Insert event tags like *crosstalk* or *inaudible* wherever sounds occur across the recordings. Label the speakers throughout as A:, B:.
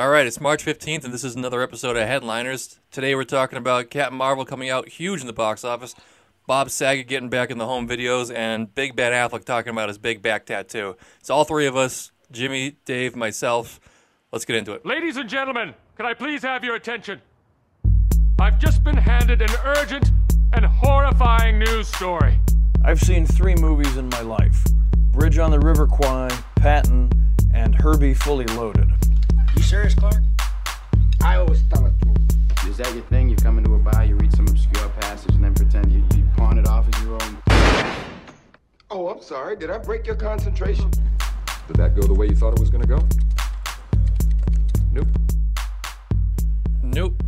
A: All right, it's March 15th, and this is another episode of Headliners. Today we're talking about Captain Marvel coming out huge in the box office, Bob Saget getting back in the home videos, and Big Ben Affleck talking about his big back tattoo. It's all three of us Jimmy, Dave, myself. Let's get into it.
B: Ladies and gentlemen, can I please have your attention? I've just been handed an urgent and horrifying news story.
C: I've seen three movies in my life Bridge on the River Kwai, Patton, and Herbie Fully Loaded.
D: You serious, Clark? I always tell it to
E: Is that your thing? You come into a bar, you read some obscure passage, and then pretend you, you pawn it off as your own?
F: Oh, I'm sorry. Did I break your concentration?
G: Did that go the way you thought it was going to go? Nope.
A: Nope.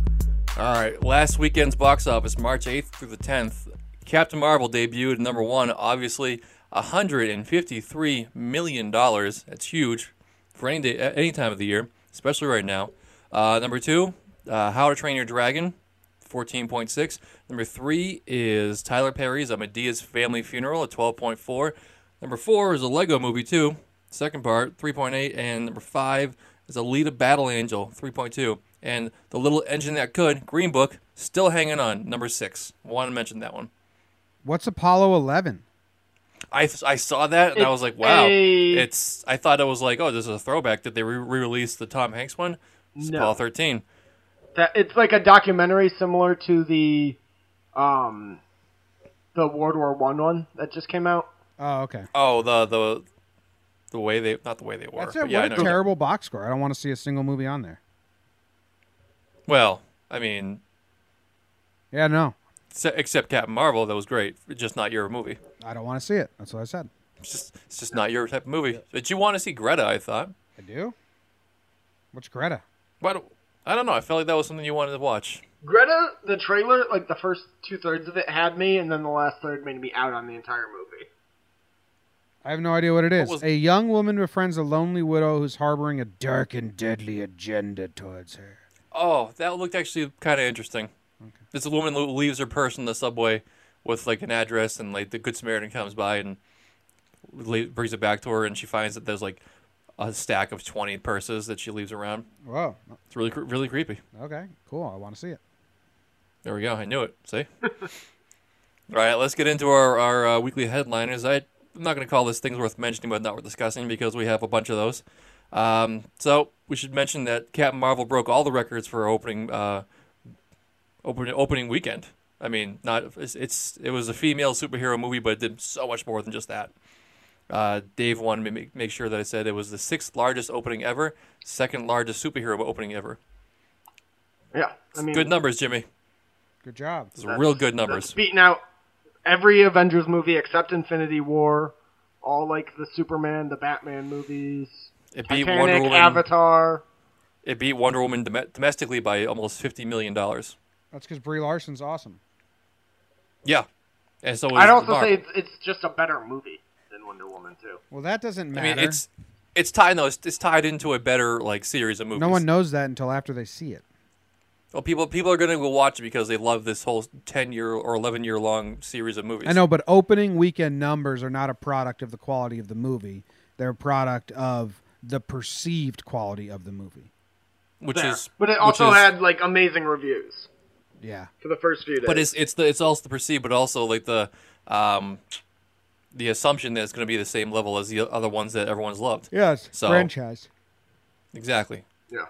A: All right, last weekend's box office, March 8th through the 10th. Captain Marvel debuted number one, obviously $153 million. That's huge for any, day, any time of the year, especially right now. Uh, number two, uh, How to Train Your Dragon, 14.6. Number three is Tyler Perry's A Madea's Family Funeral at 12.4. Number four is a Lego movie, too. Second part, 3.8. And number five is Alita Battle Angel, 3.2. And The Little Engine That Could, Green Book, still hanging on, number six. Want to mention that one.
H: What's Apollo 11?
A: I, I saw that and I was like, wow. It's I thought it was like, oh, this is a throwback. Did they re release the Tom Hanks one? It's
I: No.
A: Apollo 13.
I: That it's like a documentary similar to the, um, the World War One one that just came out.
H: Oh, okay.
A: Oh, the the the way they not the way they were.
H: That's
A: but
H: it.
A: yeah,
H: what a terrible box score. I don't want to see a single movie on there.
A: Well, I mean,
H: Yeah, no.
A: Se- except Captain Marvel, that was great. Just not your movie.
H: I don't want to see it. That's what I said.
A: It's just it's just not your type of movie. But you want to see Greta? I thought.
H: I do. What's Greta?
A: But I don't know. I felt like that was something you wanted to watch.
I: Greta, the trailer, like the first two thirds of it had me, and then the last third made me out on the entire movie.
H: I have no idea what it is.
A: was-
H: A young woman befriends a lonely widow who's harboring a dark and deadly agenda towards her.
A: Oh, that looked actually kind of interesting. This woman who leaves her purse in the subway with like an address, and like the Good Samaritan comes by and brings it back to her, and she finds that there's like a stack of twenty purses that she leaves around.
H: Whoa.
A: It's really, really creepy.
H: Okay, cool. I want to see it.
A: There we go. I knew it. See. *laughs* All right, let's get into our our uh, weekly headliners. I, I'm not going to call this things worth mentioning, but not worth discussing because we have a bunch of those. Um, so we should mention that Captain Marvel broke all the records for opening uh, opening opening weekend. I mean, not it's, it's it was a female superhero movie, but it did so much more than just that. Uh, Dave wanted me to make, make sure that I said it was the sixth largest opening ever, second largest superhero opening ever.
I: Yeah, I mean,
A: Good numbers, Jimmy.
H: Good job.
A: Those are real good
I: that's
A: numbers.
I: beating out every Avengers movie except Infinity War. All like the Superman, the Batman movies,
A: It beat Wonder Woman.
I: Avatar.
A: It beat Wonder Woman dom- domestically by almost fifty million dollars.
H: That's because Brie Larson's awesome.
A: Yeah, and so
I: I'd also say it's, it's just a better movie than Wonder Woman too.
H: Well, that doesn't
A: I
H: matter.
A: mean, it's it's tied. No, it's, it's tied into a better like series of movies.
H: no one knows that until after they see it.
A: Well, people people are going to go watch it because they love this whole ten year or eleven year long series of movies.
H: I know, but opening weekend numbers are not a product of the quality of the movie. They're a product of the perceived quality of the movie.
A: which
I: There.
A: is
I: but it also
A: is-
I: had like amazing reviews
H: Yeah.
I: for the first few days.
A: But it's it's the it's also the perceived, but also like the um the assumption that it's going to be the same level as the other ones that everyone's loved.
H: Yes.
A: So-
H: franchise.
A: Exactly.
I: yeah.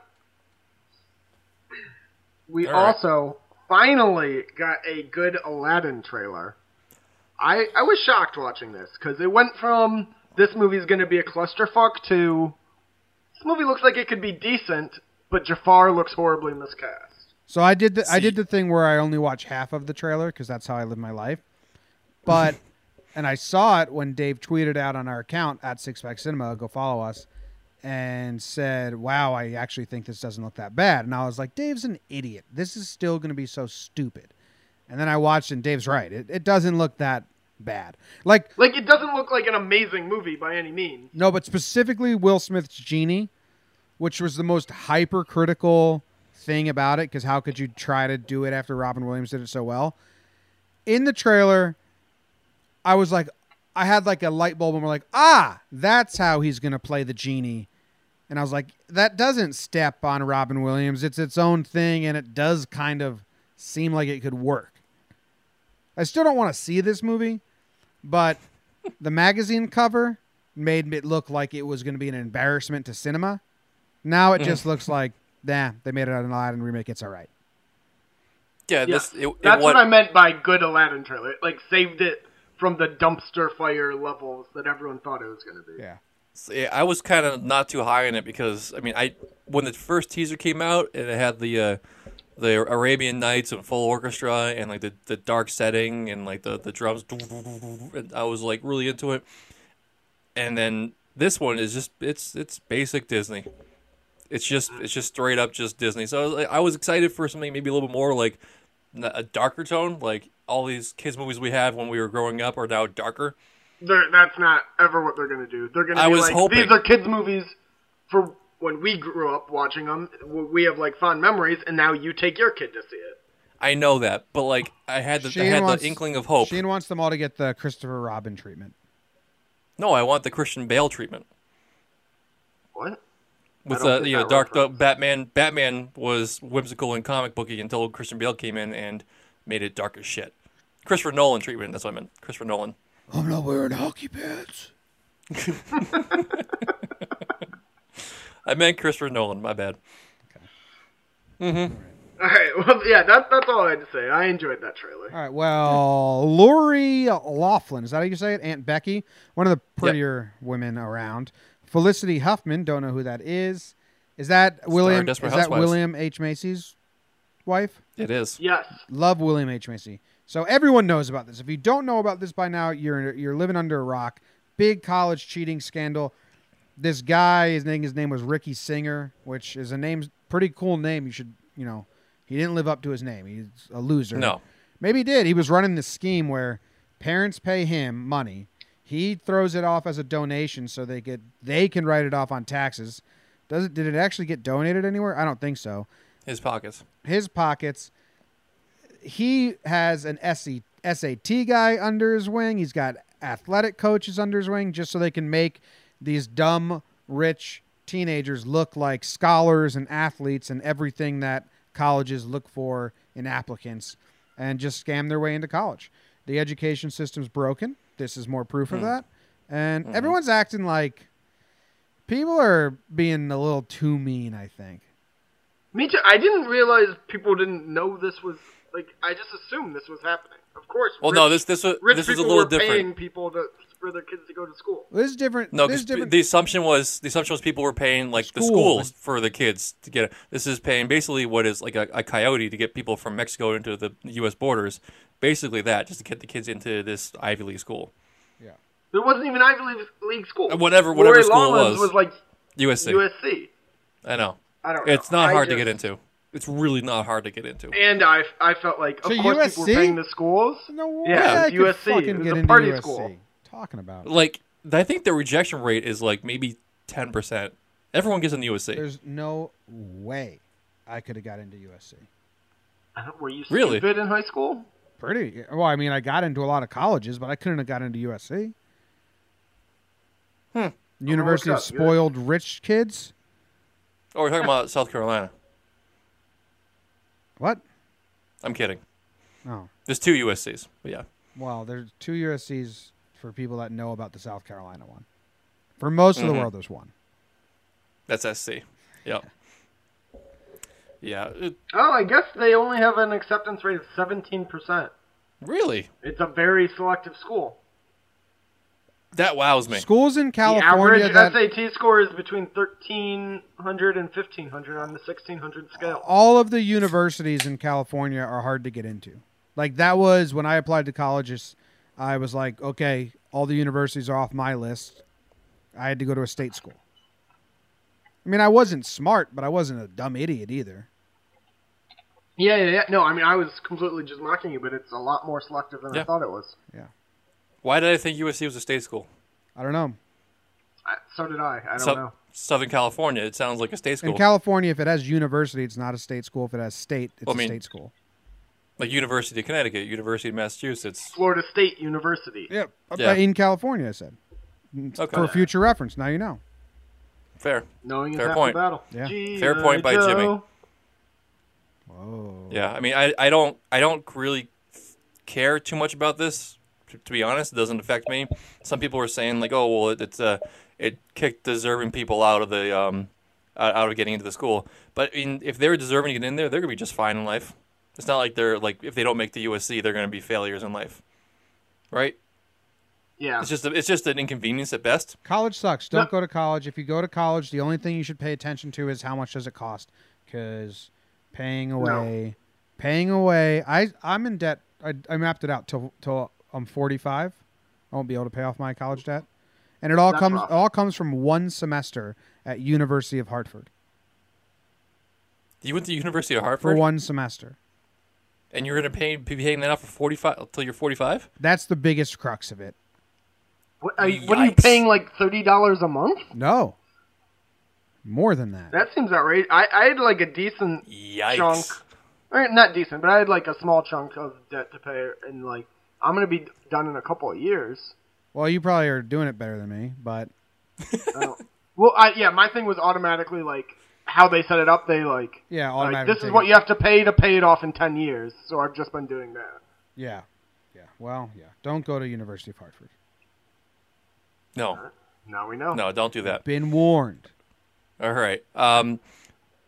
I: We
A: All right.
I: also finally got a good Aladdin trailer. I I was shocked watching this because it went from this movie's going to be a clusterfuck to this movie looks like it could be decent, but Jafar looks horribly miscast.
H: So I did the I did the thing where I only watch half of the trailer because that's how I live my life. But *laughs* and I saw it when Dave tweeted out on our account at Six Pack Cinema. Go follow us. And said, "Wow, I actually think this doesn't look that bad." And I was like, "Dave's an idiot. This is still going to be so stupid." And then I watched, and Dave's right. It, it doesn't look that bad. Like
I: Like it doesn't look like an amazing movie by any means.
H: no, but specifically Will Smith's Genie, which was the most hypercritical thing about it because how could you try to do it after Robin Williams did it so well? In the trailer, I was like, I had like a light bulb and we're like, ah, that's how he's gonna play the genie. And I was like, that doesn't step on Robin Williams. It's its own thing, and it does kind of seem like it could work. I still don't want to see this movie, but the magazine cover made it look like it was going to be an embarrassment to cinema. Now it just looks like, nah, they made it an Aladdin remake. It's all right.
A: Yeah,
I: Yeah,
A: this it, it
I: that's
A: won-
I: what I meant by good Aladdin trailer. It, like saved it from the dumpster fire levels that everyone thought it was going to be.
H: Yeah.
A: Yeah, I was kind of not too high on it because I mean, I when the first teaser came out and it had the uh, the Arabian Nights and full orchestra and like the, the dark setting and like the the drums, and I was like really into it. And then this one is just it's it's basic Disney. It's just it's just straight up just Disney. So I was, like, I was excited for something maybe a little bit more like a darker tone, like all these kids movies we have when we were growing up are now darker.
I: They're, that's not ever what they're going to do. They're going to
A: I
I: be
A: was
I: like,
A: hoping.
I: these are kids' movies for when we grew up watching them. We have like fond memories, and now you take your kid to see it.
A: I know that, but like I had the I had
H: wants-
A: the inkling of hope.
H: Shane wants them all to get the Christopher Robin treatment.
A: No, I want the Christian Bale treatment.
I: What?
A: With
I: I don't
A: the you know dark the
I: reference.
A: Batman Batman was whimsical and comic booky until Christian Bale came in and made it dark as shit. Christopher Nolan treatment. That's what I meant. Christopher Nolan.
H: I'm not wearing hockey pads. *laughs*
A: I meant Christopher Nolan. My bad.
I: mm-hmm All right. Well, yeah, that, that's all I had to say. I enjoyed that trailer.
H: All right. Well, Lori Laughlin, is that how you say it? Aunt Becky, one of the prettier women around. Felicity Huffman, don't know who that is. Is that William? Is
A: Desperate
H: that William H Macy's wife?
A: It is.
I: Yes.
H: Love William H Macy. So everyone knows about this. If you don't know about this by now, you're you're living under a rock. Big college cheating scandal. This guy, his name his name was Ricky Singer, which is a name pretty cool name. You should you know he didn't live up to his name. He's a loser.
A: No.
H: Maybe he did. He was running this scheme where parents pay him money. He throws it off as a donation so they get they can write it off on taxes. Does it did it actually get donated anywhere? I don't think so
A: His pockets.
H: his pockets. He has an SE, SAT guy under his wing. He's got athletic coaches under his wing just so they can make these dumb, rich teenagers look like scholars and athletes and everything that colleges look for in applicants and just scam their way into college. The education system's broken. This is more proof of hmm. that. And mm-hmm. everyone's acting like people are being a little too mean, I think.
I: Me too. I didn't realize people didn't know this was like. I just assumed this was happening. Of course.
A: Well,
I: rich,
A: no, this this was
I: rich
A: this was a
I: people
A: little
I: were
A: different.
I: paying people to for their kids to go to school.
H: This is different.
A: No,
H: this is
A: because
H: different.
A: the assumption was the assumption was people were paying like the schools for the kids to get. This is paying basically what is like a, a coyote to get people from Mexico into the U.S. borders. Basically that, just to get the kids into this Ivy League school, Yeah,
I: There wasn't even Ivy League, League school.
A: Uh, whatever- whatever
I: Lori
A: school it
I: Loughlin
A: was.
I: like
A: USC.
I: USC.
A: I know.
I: I don't know.
A: It's not
I: I
A: hard to get into. It's really not hard to get into.
I: And I, I felt like, of
H: So
I: course, people were paying the schools.
H: no way
I: Yeah,
H: I
I: it's
H: could
I: USC.
H: fucking
I: It was a party
H: USC.
I: school.
H: Talking about.
A: Like I think the rejection rate is like maybe ten percent. Everyone gets into USC.
H: There's no way I could have got into USC.
I: Were you
A: Really?
I: stupid in high school?
H: Pretty well. I mean, I got into a lot of colleges, but I couldn't have got into USC.
A: Hmm.
H: University
I: look
H: of
I: up,
H: spoiled rich kids.
A: Oh, we're talking about South Carolina.
H: What?
A: I'm kidding.
H: Oh,
A: There's two USCs. But yeah.
H: well, there's two USCs for people that know about the South Carolina one. For most of the
A: Mhm.
H: world, there's one.
A: That's SC. Yep. Yeah. It,
I: Oh, I guess they only have an acceptance rate of 17%.
A: really?
I: It's a very selective school.
A: That wows me.
H: Schools in
I: The
H: California
I: average
H: that
I: SAT score is between 1300 and 1500 on the 1600 scale.
H: all of the universities in California are hard to get into. Like that was when I applied to colleges, I was like, okay, all the universities are off my list. I had to go to a state school. I mean, I wasn't smart, but I wasn't a dumb idiot either.
I: Yeah, yeah, yeah. No, I mean, I was completely just mocking you, but it's a lot more selective than
A: Yeah.
I: I thought it was. Yeah.
A: Why did I think USC was a state school?
H: I don't know.
I: I, so did I. I don't
A: Sou-
I: know.
A: Southern California. It sounds like a state school.
H: In California, if it has university, it's not a state school. If it has state, it's
A: Well, I
H: a
A: mean-
H: state school.
A: Like University of Connecticut, University of Massachusetts.
I: Florida State University.
H: Yep.
A: Yeah.
H: In California, I said.
A: Okay.
H: For future reference, now you know.
A: Fair.
I: Knowing is
A: Fair
I: half
A: point.
I: the battle.
H: Yeah.
I: G.I.
A: Fair point by Jimmy.
H: Whoa.
A: Yeah, I mean, I, I don't I don't really care too much about this. To, to be honest, it doesn't affect me. Some people were saying like, oh well, it, it's uh, it kicked deserving people out of the um, out out of getting into the school. But in, if they're deserving to get in there, they're gonna be just fine in life. It's not like they're like if they don't make the USC, they're gonna be failures in life, right?
I: Yeah.
A: It's just a, it's just an inconvenience at best.
H: College sucks. Don't
I: No.
H: go to college. If you go to college, the only thing you should pay attention to is how much does it cost. Because paying away, paying away. I I'm in debt. I, I mapped it out till till I'm 45. I won't be able to pay off my college debt, and it all
I: That's
H: comes
I: rough.
H: all comes from one semester at University of Hartford
A: You went to University of Hartford for
H: one semester.
A: And you're gonna pay be paying that off for forty five until you're forty five.
H: That's the biggest crux of it.
I: What are, you, what are you paying like thirty dollars a month?
H: No, more than that.
I: That seems outrageous. I, I had like a decent
A: Yikes!
I: chunk, or not decent, but I had like a small chunk of debt to pay, and like I'm gonna be done in a couple of years.
H: well, you probably are doing it better than me, but *laughs*
I: I well, I, yeah, my thing was automatically like how they set it up. They like,
H: yeah,
I: like this is what
H: it.
I: you have to pay to pay it off in ten years. So I've just been doing that.
H: Yeah, yeah. Well, yeah. Don't go to University of Hartford.
A: No,
I: Now we know.
A: no, don't do that.
H: Been warned.
A: All right. Um,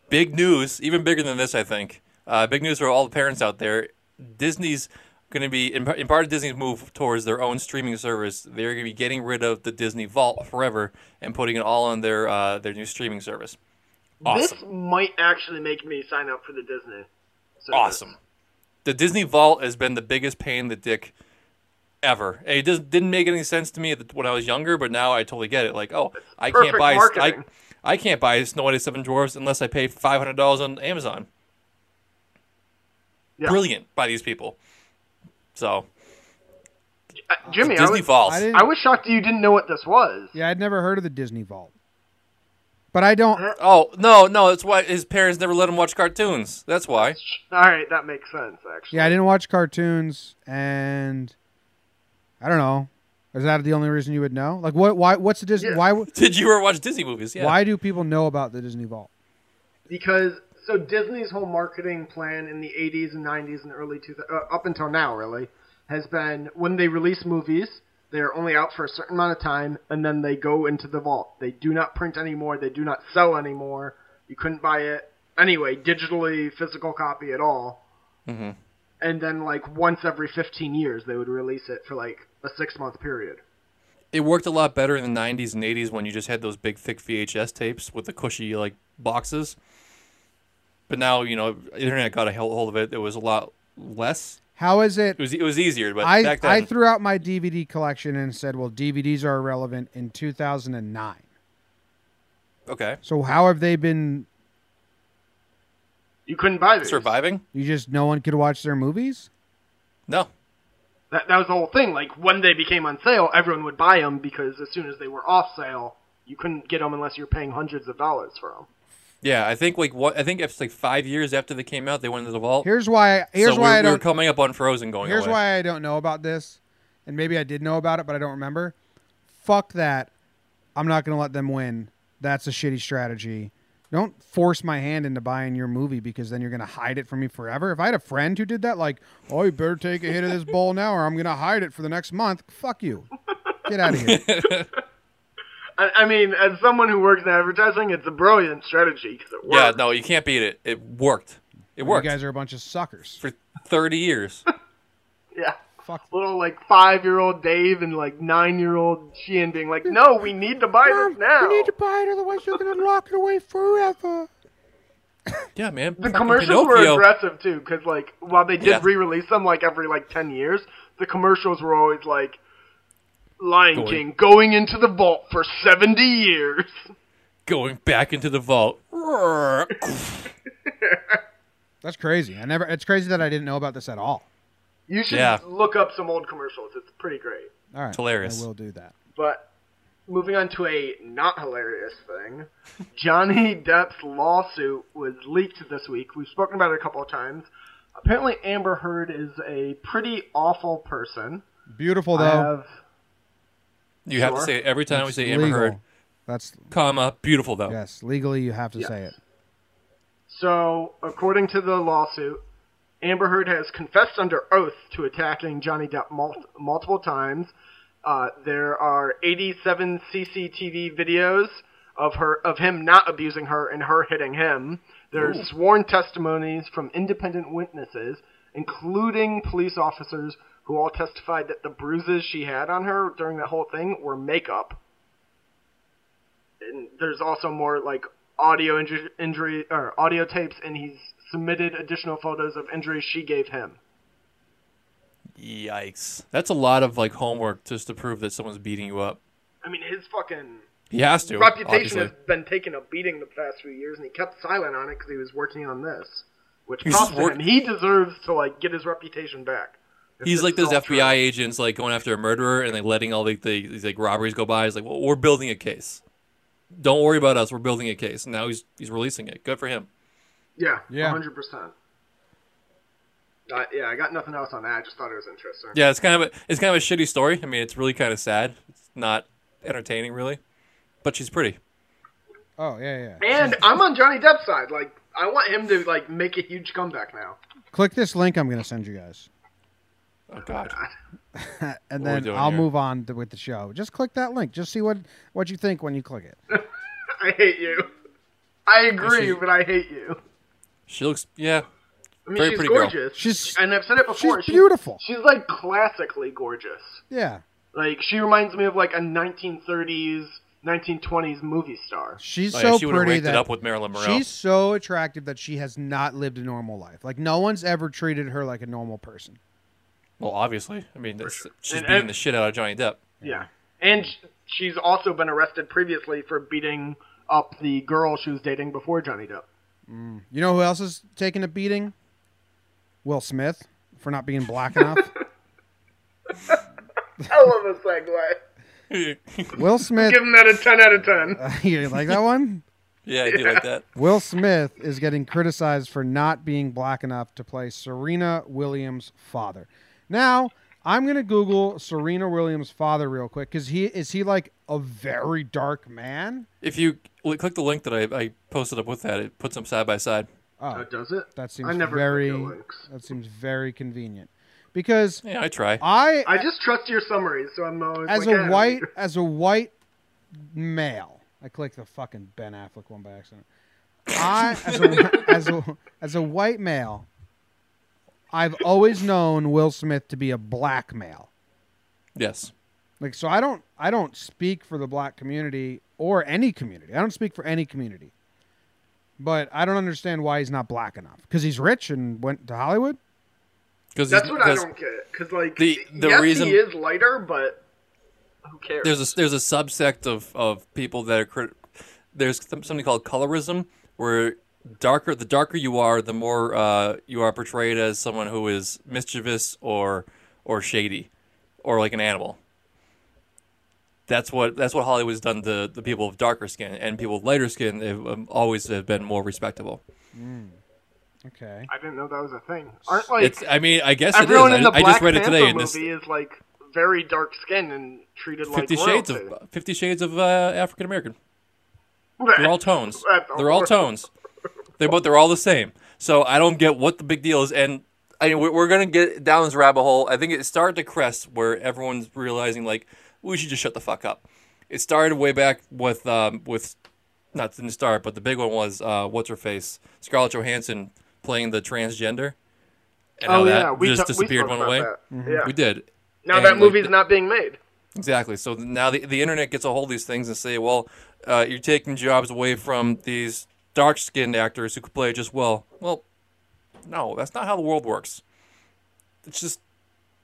A: big news, even bigger than this, I think. Uh, big news for all the parents out there. Disney's going to be, in, in part of Disney's move towards their own streaming service, they're going to be getting rid of the Disney Vault forever and putting it all on their uh, their new streaming service. Awesome.
I: This might actually make me sign up for the Disney. service.
A: Awesome. The Disney Vault has been the biggest pain in the dick ever. And It just didn't make any sense to me when I was younger, but now I totally get it. Like, oh, I can't buy I,
I: marketing.
A: I can't buy Snow White and Seven Dwarfs unless I pay five hundred dollars on Amazon.
I: Yeah.
A: Brilliant by these people. So
I: Uh, Jimmy, I
A: Disney
I: was,
A: Vault.
H: I
I: I was shocked you didn't know what this was.
H: Yeah, I'd never heard of the Disney Vault. But I don't.
A: Oh no, no, that's why his parents never let him watch cartoons. That's why.
I: All right, that makes sense actually.
H: Yeah, I didn't watch cartoons, and I don't know. Is that the only reason you would know? Like, what? Why? What's the Disney?
I: Yeah.
H: Why? *laughs*
A: Did you ever watch Disney movies? Yeah.
H: Why do people know about the Disney Vault?
I: because so Disney's whole marketing plan in the 80s and 90s and early 2000s, uh, up until now really, has been when they release movies, they're only out for a certain amount of time, and then they go into the vault. They do not print anymore. They do not sell anymore. You couldn't buy it anyway, digitally, physical copy at all.
A: Mm-hmm.
I: And then like once every 15 years, they would release it for like a six month period.
A: It worked a lot better in the '90s and '80s when you just had those big, thick VHS tapes with the cushy like boxes. But now, you know, internet got a hold of it. It was a lot less.
H: How is it?
A: It was it was easier, but
H: I
A: back then,
H: I threw out my DVD collection and said, "Well, DVDs are irrelevant." In 2009.
A: okay,
H: So how have they been?
I: You couldn't buy these.
A: surviving.
H: You just no one could watch their movies.
A: No,
I: That, that was the whole thing. Like when they became on sale, everyone would buy them because as soon as they were off sale, you couldn't get them unless you're paying hundreds of dollars for them.
A: Yeah, I think like what I think it's like five years after they came out, they went into the vault.
H: Here's why. Here's
A: so
H: why
A: we're,
H: I
A: we were
H: don't.
A: coming up on Frozen going
H: Here's
A: away.
H: why I don't know about this, and maybe I did know about it, but I don't remember. Fuck that. I'm not gonna let them win. That's a shitty strategy. Don't force my hand into buying your movie because then you're gonna hide it from me forever. If I had a friend who did that, like, oh, you better take a hit of this bowl now, or I'm gonna hide it for the next month. Fuck you. Get out of here. *laughs*
I: I, I mean, as someone who works in advertising, it's a brilliant strategy because it works.
A: Yeah, no, you can't beat it. It worked. It worked.
H: you guys are a bunch of suckers.
A: for thirty years. *laughs*
I: Yeah.
H: Fuck.
I: Little like five year old Dave and like nine year old Sheehan being like, "No, we need to buy this now."
H: You need to buy it, otherwise you're gonna lock it away forever. *laughs*
A: yeah, man.
I: the
A: fucking
I: commercials were
A: Pinocchio.
I: aggressive too, because like while they did
A: Yeah.
I: re-release them like every like ten years, the commercials were always like, "Lion
A: Going-
I: King going into the vault for seventy years."
A: going back into the vault. *laughs*
H: That's crazy. I never. It's crazy that I didn't know about this at all.
I: You should
A: Yeah.
I: look up some old commercials. It's pretty great.
H: All right,
A: hilarious.
H: I will do that.
I: But moving on to a not hilarious thing, Johnny *laughs* Depp's lawsuit was leaked this week. We've spoken about it a couple of times. Apparently, Amber Heard is a pretty awful person.
H: Beautiful
I: I
H: though.
I: Have
A: You have to say it every time we
H: It's
A: say Amber. Heard.
H: That's
A: comma beautiful though.
H: yes. Legally, you have to
I: Yes.
H: say it.
I: So, according to the lawsuit, Amber Heard has confessed under oath to attacking Johnny Depp mul- multiple times. Uh, there are 87 CCTV videos of her of him not abusing her and her hitting him. There's sworn testimonies from independent witnesses, including police officers who all testified that the bruises she had on her during that whole thing were makeup. And there's also more like audio injury, injury or audio tapes, and he's submitted additional photos of injuries she gave him.
A: Yikes. That's a lot of like homework just to prove that someone's beating you up.
I: I mean, his fucking
A: He has to.
I: reputation
A: obviously.
I: has been taking a beating the past few years, and he kept silent on it because he was working on this, which props to him. He deserves to like get his reputation back. If
A: He's like
I: is
A: those FBI
I: true.
A: agents, like going after a murderer and like letting all the, the these like robberies go by. He's like, well, we're building a case. Don't worry about us. We're building a case. And now he's he's releasing it. Good for him.
I: Yeah,
H: Yeah.
I: hundred percent. Uh, yeah, I got nothing else on that. I just thought it was interesting.
A: Yeah, it's kind of a, it's kind of a shitty story. I mean, it's really kind of sad. It's not entertaining, really. But she's pretty.
H: Oh yeah, yeah.
I: And I'm on Johnny Depp's side. Like, I want him to like make a huge comeback now.
H: Click this link I'm going to send you guys,
A: Oh God. *laughs*
H: and
A: What are we
H: then
A: doing
H: I'll
A: here?
H: move on to, with the show. Just click that link. Just see what what you think when you click it. *laughs*
I: I hate you. I agree,
A: She's-
I: but I hate you.
A: She looks yeah.
I: I mean,
A: Very
I: she's
A: pretty girl.
I: gorgeous.
H: She's-
I: and I've said it before.
H: she's beautiful.
I: She's like classically gorgeous.
H: Yeah,
I: Like she reminds me of like a 1930s, 1920s movie star.
H: she's
A: Oh,
H: so
A: yeah, she would have
H: pretty
A: ranked
H: that
A: it up with Marilyn Monroe.
H: she's so attractive that she has not lived a normal life. Like no one's ever treated her like a normal person.
A: Well, obviously. I mean, that's, she's
I: And-
A: beating
I: and-
A: the shit out of Johnny Depp.
I: Yeah, and she's also been arrested previously for beating up the girl she was dating before Johnny Depp. Mm.
H: You know who else is taking a beating? Will Smith for not being black enough. *laughs* *laughs*
I: I love a segue. *laughs*
H: Will Smith,
I: Give him that a 10 out of 10.
H: Uh, you like that one?
A: yeah, I do like that.
H: Will Smith is getting criticized for not being black enough to play Serena Williams' father. Now, I'm going to Google Serena Williams' father real quick because he is he like a very dark man?
A: If you click the link that I, I posted up with that, it puts them side by side.
I: Oh, oh does it?
H: That seems
I: I never
H: very
I: click the links.
H: that seems very convenient because
A: Yeah, I try.
H: I
I: I just trust your summaries, so I'm always
H: as
I: like,
H: a white as a white male, I clicked the fucking Ben Affleck one by accident. I as a *laughs* as a as a white male, I've always known Will Smith to be a black male.
A: Yes.
H: Like so I don't I don't speak for the black community or any community. I don't speak for any community. But I don't understand why he's not black enough. Because he's rich and went to Hollywood?
A: Because
I: That's what I don't get. Because like,
A: The- the
I: yes,
A: reason-
I: he is lighter, but who cares?
A: there's a there's a subsect of, of people that are crit- there's th- something called colorism where darker the darker you are the more uh, you are portrayed as someone who is mischievous or or shady or like an animal that's what that's what Hollywood's done to the people of darker skin and people with lighter skin have um, always have been more respectable
H: Okay.
I: I didn't know that was a thing. Aren't like
A: it's I mean I guess it is
I: everyone in
A: I,
I: the
A: I
I: Black
A: just read it
I: Panther
A: today in this
I: movie is like very dark skinned and treated like
A: Fifty Shades of Fifty Shades of uh, African American They're all tones. They're all tones. They but they're all the same. So I don't get what the big deal is. And I mean, we're, we're gonna get down this rabbit hole. I think it started to crest where everyone's realizing like we should just shut the fuck up. It started way back with um, with not didn't start, but the big one was uh, what's her face Scarlett Johansson playing the transgender. And how
I: Oh
A: that
I: yeah, we
A: just
I: ta- we
A: disappeared,
I: spoke
A: went away.
I: about that. Yeah.
A: We did.
I: Now
A: And,
I: that
A: like,
I: movie's
A: the-
I: not being made.
A: Exactly. So now the, the internet gets a hold of these things and say, well, uh, you're taking jobs away from these dark skinned actors who could play it just well. Well, no, that's not how the world works. It's just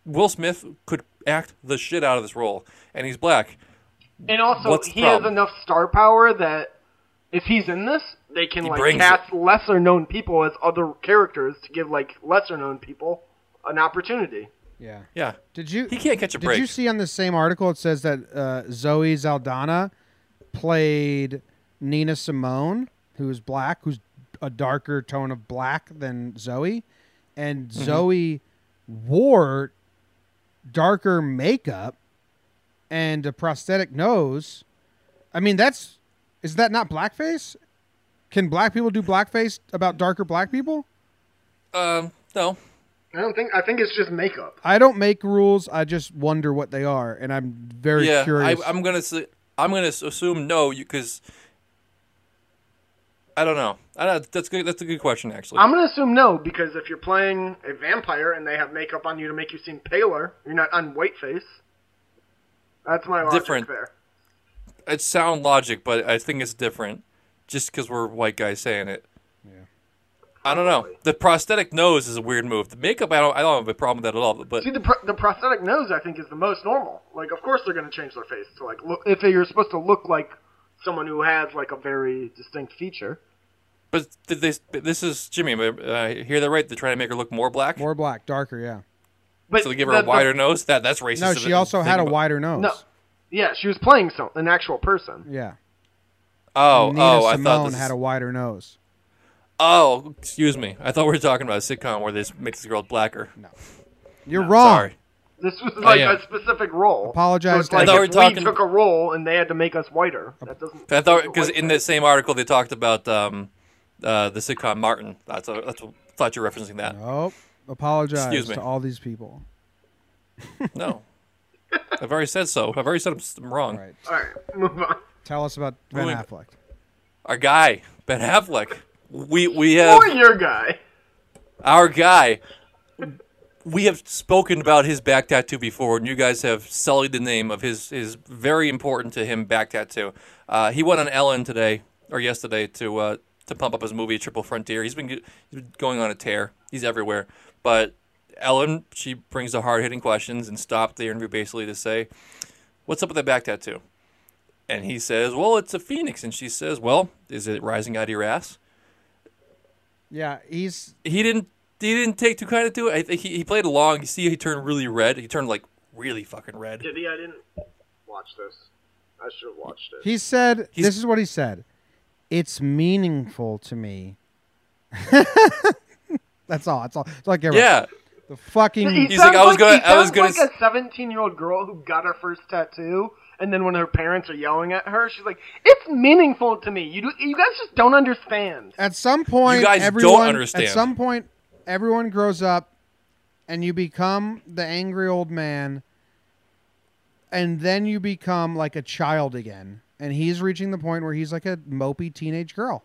A: Will Smith could act the shit out of this role, and he's black.
I: And also,
A: What's the
I: he has enough star power that if he's in this, they can
A: He
I: like
A: brings
I: cast lesser known people as other characters to give like lesser known people an opportunity.
H: Yeah.
A: Yeah.
H: Did you
A: He can't catch a
H: Did
A: break.
H: Did you see on the same article it says that uh, Zoe Saldana played Nina Simone, who is black, who's a darker tone of black than Zoe, and
A: Mm-hmm.
H: Zoe wore darker makeup and a prosthetic nose I mean, that's is that not blackface? Can black people do blackface about darker black people?
A: Um, no.
I: I don't think. I think it's just makeup.
H: I don't make rules. I just wonder what they are, and I'm very
A: yeah,
H: curious.
A: I'm gonna say, I'm gonna assume no, because I don't know. I don't, that's good. That's a good question, actually.
I: I'm gonna assume no because if you're playing a vampire and they have makeup on you to make you seem paler, you're not on white face. That's my logic
A: Different.
I: there.
A: it's sound logic, but I think it's different, just because we're white guys saying it. Yeah. I don't know. The prosthetic nose is a weird move. The makeup, I don't. I don't have a problem with that at all. But
I: See, the pro- the prosthetic nose, I think, is the most normal. Like, of course, they're gonna change their face to like look if you're supposed to look like someone who has like a very distinct feature.
A: But th- this this is Jimmy. Uh, I hear that right? They're trying to make her look more black.
H: More black, darker, yeah.
I: But
A: so they give her
I: the-
A: a
I: the-
A: wider nose. That that's racist.
H: No, she also had a
A: about.
H: wider nose.
I: No. Yeah, she was playing some an actual person.
H: Yeah.
A: Oh,
H: Nina
A: oh, I thought this
H: had a wider nose.
A: Oh, excuse me. I thought we were talking about a sitcom where they just make this girl blacker. No,
H: You're wrong.
A: Sorry.
I: This was like
A: am.
I: a specific role.
H: Apologize
I: So like
A: I thought we were talking-
I: we took a role and they had to make us whiter. That doesn't.
A: I thought because in the same article they talked about um, uh, the sitcom Martin. That's a, that's what thought you were referencing that.
H: Oh, apologize
A: Excuse me.
H: to all these people. *laughs*
A: No, I've already said so. I've already said I'm, s- I'm wrong.
H: All right.
I: All right, move on.
H: Tell us about Ben
A: Moving-
H: Affleck.
A: Our guy Ben Affleck. We we have
I: Or your guy.
A: our guy. We have spoken about his back tattoo before, and you guys have sullied the name of his his very important to him back tattoo. Uh, he went on Ellen today or yesterday to uh, to pump up his movie Triple Frontier. He's been, he's been going on a tear. He's everywhere. But Ellen, she brings the hard hitting questions and stopped the interview basically to say, "What's up with that back tattoo?" And he says, "Well, it's a phoenix." And she says, "Well, is it rising out of your ass?"
H: Yeah, he's
A: he didn't he didn't take too kind of to it. I think he, he played along. You see, he turned really red. He turned like really fucking red.
I: Did he? I didn't watch this. I should have watched it.
H: he said
A: He's-
H: this is what he said. It's meaningful to me. *laughs* That's all. That's all. That's all I care about.
A: Yeah,
H: The fucking
I: He
A: He's like,
I: sounds
A: I was gonna- I was gonna
I: like
A: s-
I: a 17 year old girl who got her first tattoo, and then when her parents are yelling at her, she's like, "It's meaningful to me. You do, you guys just don't understand."
H: at some point
A: You guys don't
H: everyone
A: understand.
H: at some point everyone grows up and you become the angry old man and then you become like a child again and he's reaching the point where he's like a mopey teenage girl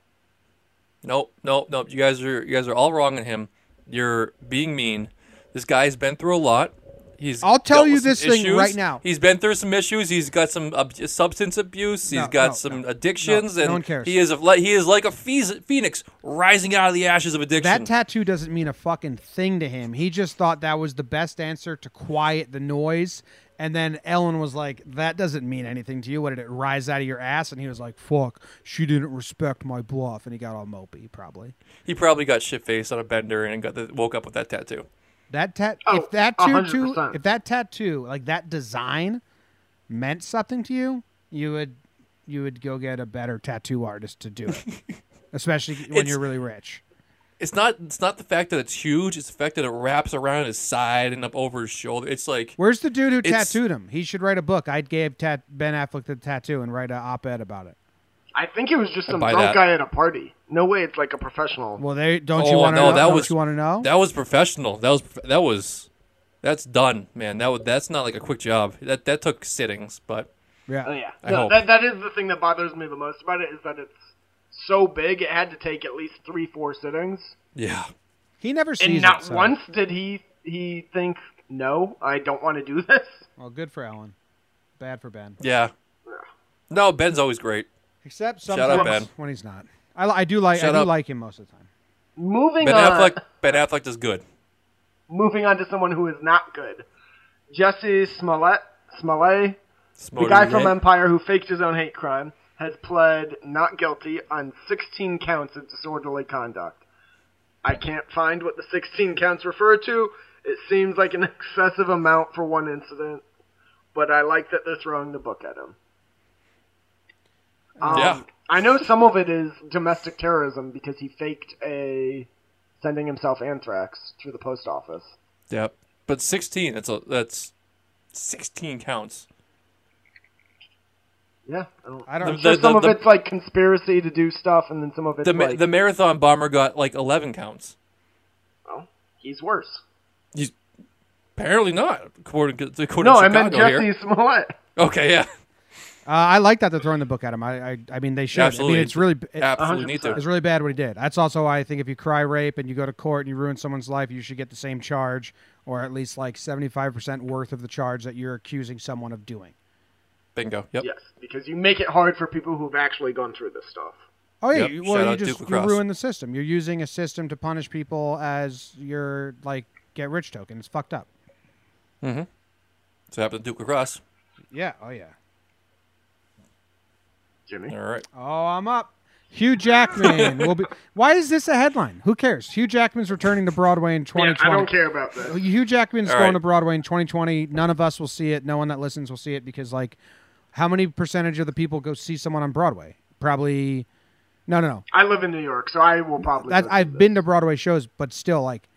A: nope, nope, nope. You guys are you guys are all wrong on him. You're being mean. This guy's been through a lot. He's
H: I'll tell you this thing right now.
A: He's been through some issues. He's got some ab- substance abuse. He's
H: No,
A: got
H: no,
A: some
H: no.
A: addictions,
H: No, no
A: and
H: one cares.
A: he is a, he is like a phoenix rising out of the ashes of addiction.
H: that tattoo doesn't mean a fucking thing to him he just thought that was the best answer to quiet the noise and then Ellen was like, "That doesn't mean anything to you. What did it rise out of your ass?" And he was like, "Fuck, she didn't respect my bluff." And he got all mopey, probably.
A: he probably got shit faced on a bender and got the, woke up with that tattoo.
H: That tat
I: Oh,
H: if that tattoo if that tattoo like that design meant something to you, you would you would go get a better tattoo artist to do it. *laughs* Especially when
A: It's-
H: you're really rich.
A: It's not it's not the fact that it's huge. It's the fact that it wraps around his side and up over his shoulder. It's like
H: Where's the dude who tattooed him? He should write a book. I'd give tat- Ben Affleck the tattoo and write an op-ed about it.
I: I think it was just some drunk
A: that.
I: guy at a party. No way, it's like a professional.
H: Well, they don't oh, you
A: Oh,
H: want to
A: no,
H: know?
A: that
H: don't
A: was-
H: you want to know?
A: that was professional. That was that was that's done, man. That was, that's not like a quick job. That that took sittings, but
H: yeah.
I: Oh, yeah,
A: I
I: No,
A: hope.
I: that that is the thing that bothers me the most about it is that it's so big. It had to take at least three, four sittings,
A: yeah.
H: He never sees
I: and not
H: it. so-
I: once did he he think, "No, I don't want to do this."
H: Well, good for Ellen. Bad for Ben.
A: Yeah. No, Ben's always great.
H: Except
A: Shout
H: sometimes
A: out, Ben.
H: when he's not. I, I do like I do
A: out.
H: like him most of the time.
I: Moving
A: Ben
I: on.
A: Affleck Ben Affleck does good.
I: Moving on to someone who is not good. Jussie Smollett, Smollett, the guy from Empire who faked his own hate crime, has pled not guilty on 16 counts of disorderly conduct. I can't find what the 16 counts refer to. It seems like an *laughs* excessive amount for one incident, but I like that they're throwing the book at him. Um,
A: Yeah.
I: I know some of it is domestic terrorism because he faked a sending himself anthrax through the post office.
A: Yep. But 16, that's a that's 16 counts.
I: Yeah, I don't.
H: I don't.
I: I'm
A: The-
I: sure
A: the-
I: some
A: the-
I: of it's like conspiracy to do stuff, and then some of it's
A: The
I: like,
A: the marathon bomber got like 11 counts.
I: well, he's worse.
A: He's apparently not according to according
I: No,
A: to
I: I meant
A: Chicago
I: Jussie Smollett.
A: Okay, yeah,
H: Uh, I like that they're throwing the book at him. I, I, I mean, they should.
A: Absolutely.
H: I mean, it's really, it,
A: absolutely need to.
H: it's really bad what he did. That's also why I think if you cry rape and you go to court and you ruin someone's life, you should get the same charge, or at least like seventy-five percent worth of the charge that you're accusing someone of doing.
A: Bingo. Yep.
I: Yes, because you make it hard for people who've actually gone through this stuff.
H: Oh yeah,
A: Yep.
H: you-
A: Shout
H: well, you just you ruin the system. You're using a system to punish people as your like get rich token. It's fucked up. Mm-hmm.
A: So happened to Duke Lacrosse.
H: Yeah. Oh yeah.
I: Jimmy.
A: All right.
H: Oh, I'm up. Hugh Jackman *laughs* will be. Why is this a headline? Who cares? Hugh Jackman's returning to Broadway in
I: Yeah,
H: 2020.
I: I don't care about this.
H: Hugh Jackman's
A: All
H: going
A: right.
H: to Broadway in 2020. None of us will see it. No one that listens will see it because, like, how many percentage of the people go see someone on Broadway? Probably. No, no, no.
I: I live in New York, so I will probably.
H: That, I've
I: this.
H: been to Broadway shows, but still, like,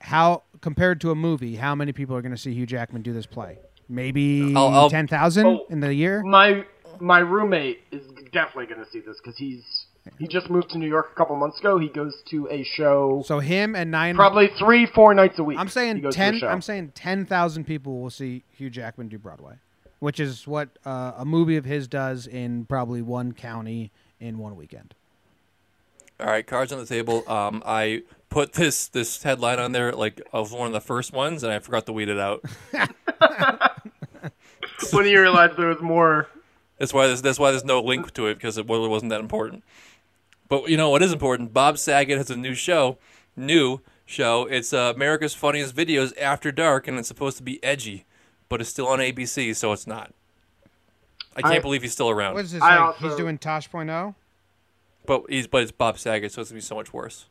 H: how compared to a movie, how many people are going to see Hugh Jackman do this play? Maybe
A: I'll- I'll-
H: ten thousand
I: Oh.
H: in the year.
I: My my roommate is definitely going to see this because he's he just moved to New York a couple months ago. He goes to a show
H: So him and nine.
I: probably three four nights a week.
H: I'm saying
I: goes to a
H: ten.
I: show.
H: I'm saying ten thousand people will see Hugh Jackman do Broadway, which is what uh, a movie of his does in probably one county in one weekend.
A: All right, cards on the table. Um, I put this this headline on there like of one of the first ones, and I forgot to weed it out. *laughs*
I: when do you realize there was more.
A: That's why there's that's why there's no link to it because it really wasn't that important. But you know what is important? Bob Saget has a new show, new show. It's uh, America's Funniest Videos After Dark, and it's supposed to be edgy, but it's still on ABC, so it's not. I can't
I: I-
A: believe he's still around.
H: What is this?
I: I
H: Like,
I: also-
H: he's doing Tosh.0.
A: But he's but it's Bob Saget, so it's gonna be so much worse.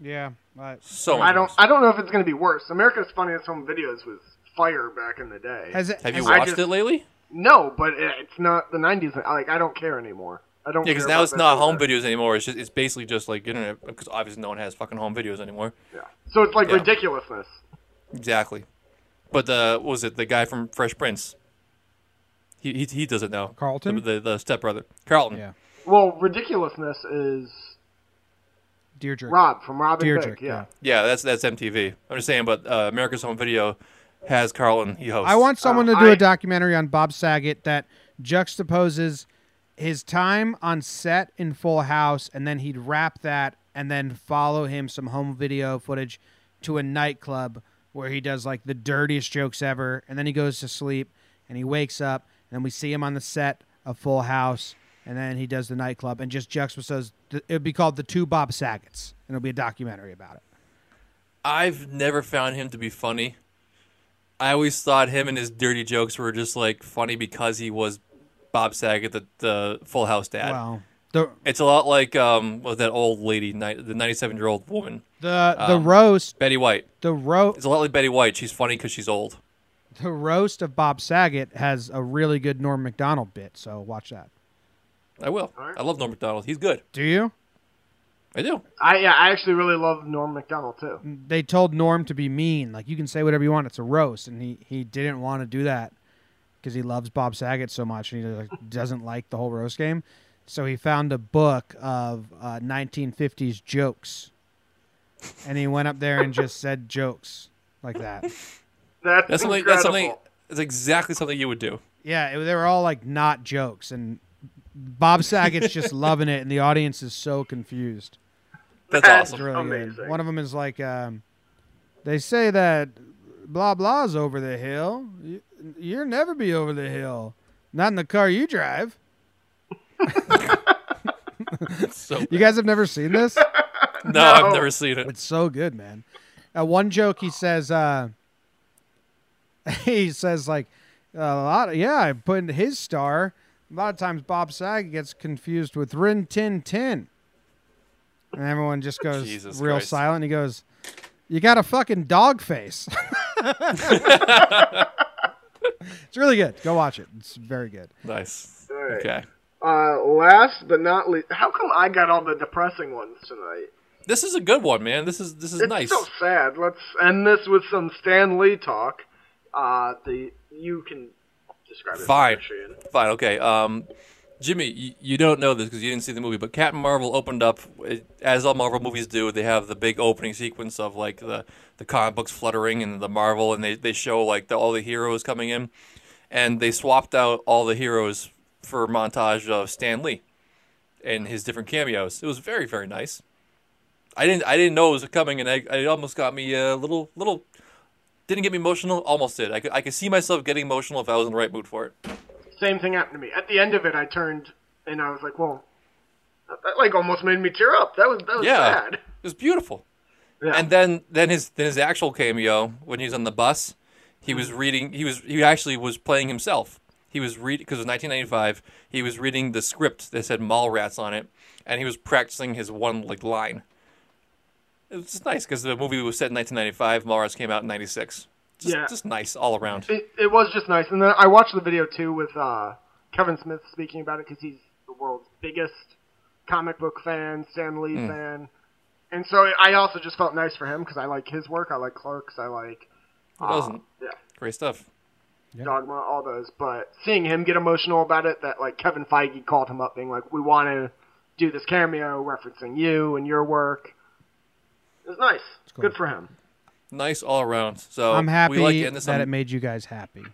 H: Yeah, but
A: So much
I: I don't.
A: worse.
I: I don't know if it's going to be worse. America's Funniest Home Videos was fire back in the day.
H: has it?
A: Have you watched
I: just-
A: it lately?
I: no, but it- it's not the '90s. Like I don't care anymore. I don't.
A: Yeah, because now it's
I: that
A: not home videos anymore. It's just it's basically just like internet because obviously no one has fucking home videos anymore.
I: Yeah. So it's like
A: Yeah.
I: ridiculousness.
A: Exactly. But uh, what was it the guy from Fresh Prince? He he, he does it now.
H: Carlton?
A: the the, the stepbrother, Carlton.
H: Yeah,
I: Well, ridiculousness is
H: Dyrdek.
I: Rob from Rob and
H: Dyrdek,
I: Big. Yeah.
A: Yeah, that's that's MTV. I'm just saying, but uh, America's Home Video has Carlton. He hosts.
H: I want someone
I: Uh,
H: to do
I: I-
H: a documentary on Bob Saget that juxtaposes his time on set in Full House, and then he'd wrap that and then follow him some home video footage to a nightclub where he does like the dirtiest jokes ever, and then he goes to sleep and he wakes up, and we see him on the set of Full House, and then he does the nightclub and just juxtaposes. It would be called the Two Bob Sagets, and it'll be a documentary about it.
A: I've never found him to be funny. I always thought him and his dirty jokes were just like funny because he was Bob Saget, the, the Full House dad.
H: Well, the
A: It's a lot like um, what that old lady, ni- the 97 year old woman,
H: the the
A: Um,
H: roast
A: Betty White.
H: the roast
A: It's a lot like Betty White. She's funny because she's old.
H: the roast of Bob Saget has a really good Norm Macdonald bit, so watch that.
A: I will. I love Norm Macdonald. He's good.
H: Do you?
A: I do.
I: I yeah. I actually really love Norm Macdonald too.
H: They told Norm to be mean, like you can say whatever you want. It's a roast, and he he didn't want to do that because he loves Bob Saget so much, and he like, *laughs* doesn't like the whole roast game. So he found a book of uh, 1950s jokes, and he went up there and just said jokes like that.
I: That's,
A: That's something.
I: incredible.
A: That's something. That's exactly something you would do.
H: Yeah, it, they were all like not jokes, and Bob Saget's just *laughs* loving it, and the audience is so confused.
A: That's
I: That's
A: awesome.
H: really
I: Amazing.
H: good. One of them is like, um, they say that blah blah's over the hill. You, you'll never be over the hill. Not in the car you drive. *laughs*
A: So
H: You guys have never seen this? *laughs*
A: no, I've never seen it.
H: It's so good, man. Uh, one joke he says, uh, *laughs* he says like a lot. Of, yeah, I put in his star. A lot of times Bob Saget gets confused with Rin Tin Tin, and everyone just goes
A: Jesus
H: real
A: Christ.
H: silent. He goes, "You got a fucking dog face." it's really good. Go watch it. It's very good.
A: Nice.
I: All right.
A: Okay.
I: Uh, last but not least, how come I got all the depressing ones tonight?
A: This is a good one, man. This is this is
I: It's
A: nice.
I: so sad. Let's end this with some Stan Lee talk. Uh, the you can describe it.
A: Fine. Fine, okay. Um, Jimmy, you, you don't know this because you didn't see the movie, but Captain Marvel opened up it- as all Marvel movies do. They have the big opening sequence of like the the comic books fluttering and the Marvel, and they they show like the, all the heroes coming in, and they swapped out all the heroes for a montage of Stan Lee and his different cameos. It was very very nice. I didn't I didn't know it was coming, and I, it almost got me a little little. Didn't get me emotional. Almost did. I could, I could see myself getting emotional if I was in the right mood for it.
I: Same thing happened to me. At the end of it, I turned and I was like, "Well, that, like almost made me tear up." That was that was
A: Yeah,
I: sad.
A: it was beautiful.
I: Yeah.
A: And then then his then his actual cameo when he was on the bus, he was reading. He was he actually was playing himself. He was reading because it was 1995. He was reading the script that said Mallrats on it, and he was practicing his one like line. It was just nice because the movie was set in 1995. Mallrats came out in '96. Just,
I: Yeah.
A: just nice all around.
I: It, it was just nice, and then I watched the video too with uh, Kevin Smith speaking about it because he's the world's biggest comic book fan, Stan Lee
A: Hmm.
I: fan, and so I also just felt nice for him because I like his work. I like Clerks. I like
A: It wasn't
I: yeah,
A: great stuff.
I: Dogma, all those. But seeing him get emotional about it, that like Kevin Feige called him up, being like, "We want to do this cameo referencing you and your work." It was nice. Good for him.
A: Nice all around. So
H: I'm happy
A: we like getting this
H: that
A: on-
H: it made you guys happy.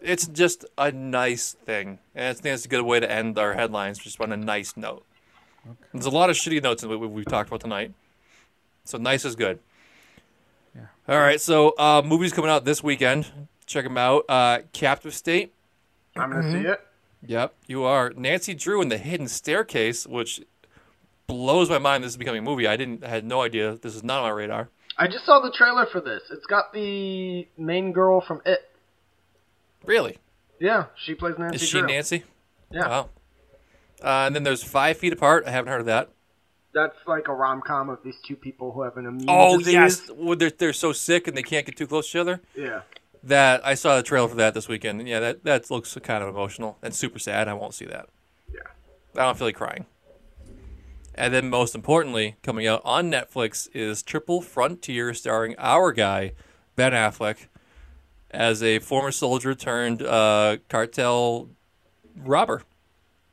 A: it's just a nice thing, and I think it's a good way to end our headlines, just on a nice note. There's a lot of shitty notes in what we- we've talked about tonight, so nice is good.
H: Yeah.
A: All right, so uh, movies coming out this weekend. Check them out. Uh, Captive State.
I: I'm gonna see it.
A: Yep, you are. Nancy Drew in the Hidden Staircase, which blows my mind. This is becoming a movie. I didn't I had no idea. This is not on my radar.
I: I just saw the trailer for this. It's got the main girl from It.
A: Really?
I: Yeah, she plays Nancy.
A: Is she
I: Drew.
A: Nancy?
I: Yeah,
A: Wow. Uh, and then there's Five Feet Apart. I haven't heard of that.
I: that's like a rom com of these two people who have an immune
A: Oh
I: disease.
A: yes, well, they're they're so sick and they can't get too close to each other.
I: Yeah.
A: That I saw the trailer for that this weekend. and Yeah, that that looks kind of emotional and super sad. I won't see that.
I: Yeah.
A: I don't feel like crying. And then most importantly, coming out on Netflix is Triple Frontier, starring our guy Ben Affleck as a former soldier turned uh, cartel robber.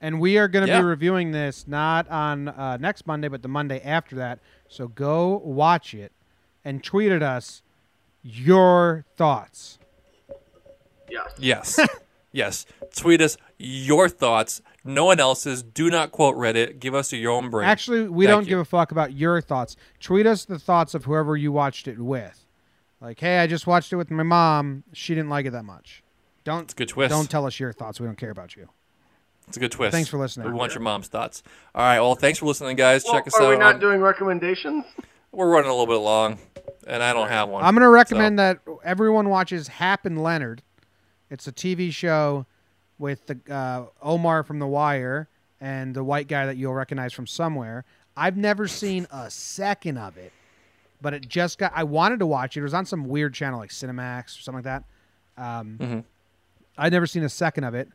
H: And we are going to
A: Yeah.
H: be reviewing this not on uh, next Monday, but the Monday after that. So go watch it and tweet at us your thoughts.
I: Yes.
A: Yes. *laughs* yes. Tweet us your thoughts. No one else's. Do not quote Reddit. Give us your own brain.
H: Actually, we
A: Thank
H: don't
A: you.
H: give a fuck about your thoughts. Tweet us the thoughts of whoever you watched it with. Like, hey, I just watched it with my mom. She didn't like it that much. Don't
A: It's a good twist.
H: don't tell us your thoughts. We don't care about you.
A: It's a good twist.
H: Thanks for listening.
A: We want your mom's thoughts. All right. Well, thanks for listening, guys.
I: Well,
A: Check us
I: are
A: out.
I: we not
A: on-
I: doing recommendations?
A: We're running a little bit long, and I don't have one.
H: I'm going to recommend
A: So-
H: that everyone watches Hap and Leonard. It's a TV show with the uh, Omar from The Wire and the white guy that you'll recognize from somewhere. I've never seen a second of it, but it just got. I wanted to watch it. It was on some weird channel like Cinemax or something like that. Um,
A: Mhm.
H: I'd never seen a second of it,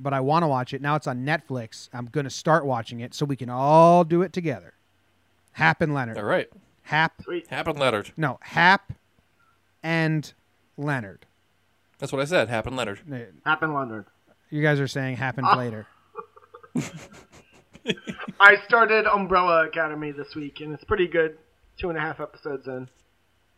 H: but I want to watch it. Now it's on Netflix. I'm going to start watching it so we can all do it together. Hap and Leonard.
A: All right.
H: Hap.
I: Sweet.
A: Happened Leonard.
H: No, Hap and Leonard.
A: That's what I said. Happened Leonard.
I: Happen Leonard.
H: You guys are saying happened
I: Ah.
H: later. *laughs* *laughs*
I: I started Umbrella Academy this week, and it's pretty good. Two and a half episodes in.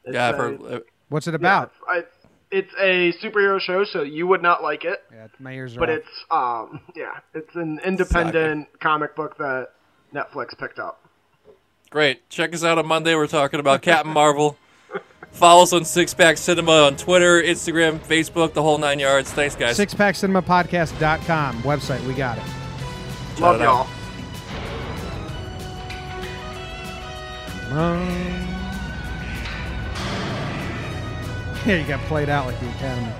I: It's
A: Yeah, I've
I: a-
A: heard. uh,
H: What's it
I: yeah,
H: about?
I: it's, it's a superhero show, so you would not like it.
H: Yeah, my ears are
I: But
H: off.
I: it's um yeah, it's an independent comic book that Netflix picked up.
A: Great. Check us out on Monday. We're talking about Captain Marvel. Follow us on Six Pack Cinema on Twitter, Instagram, Facebook, the whole nine yards. Thanks, guys.
H: Sixpackcinemapodcast.com website. We got it.
I: Love
A: it
I: y'all.
H: Um, yeah, you got played out like the Academy.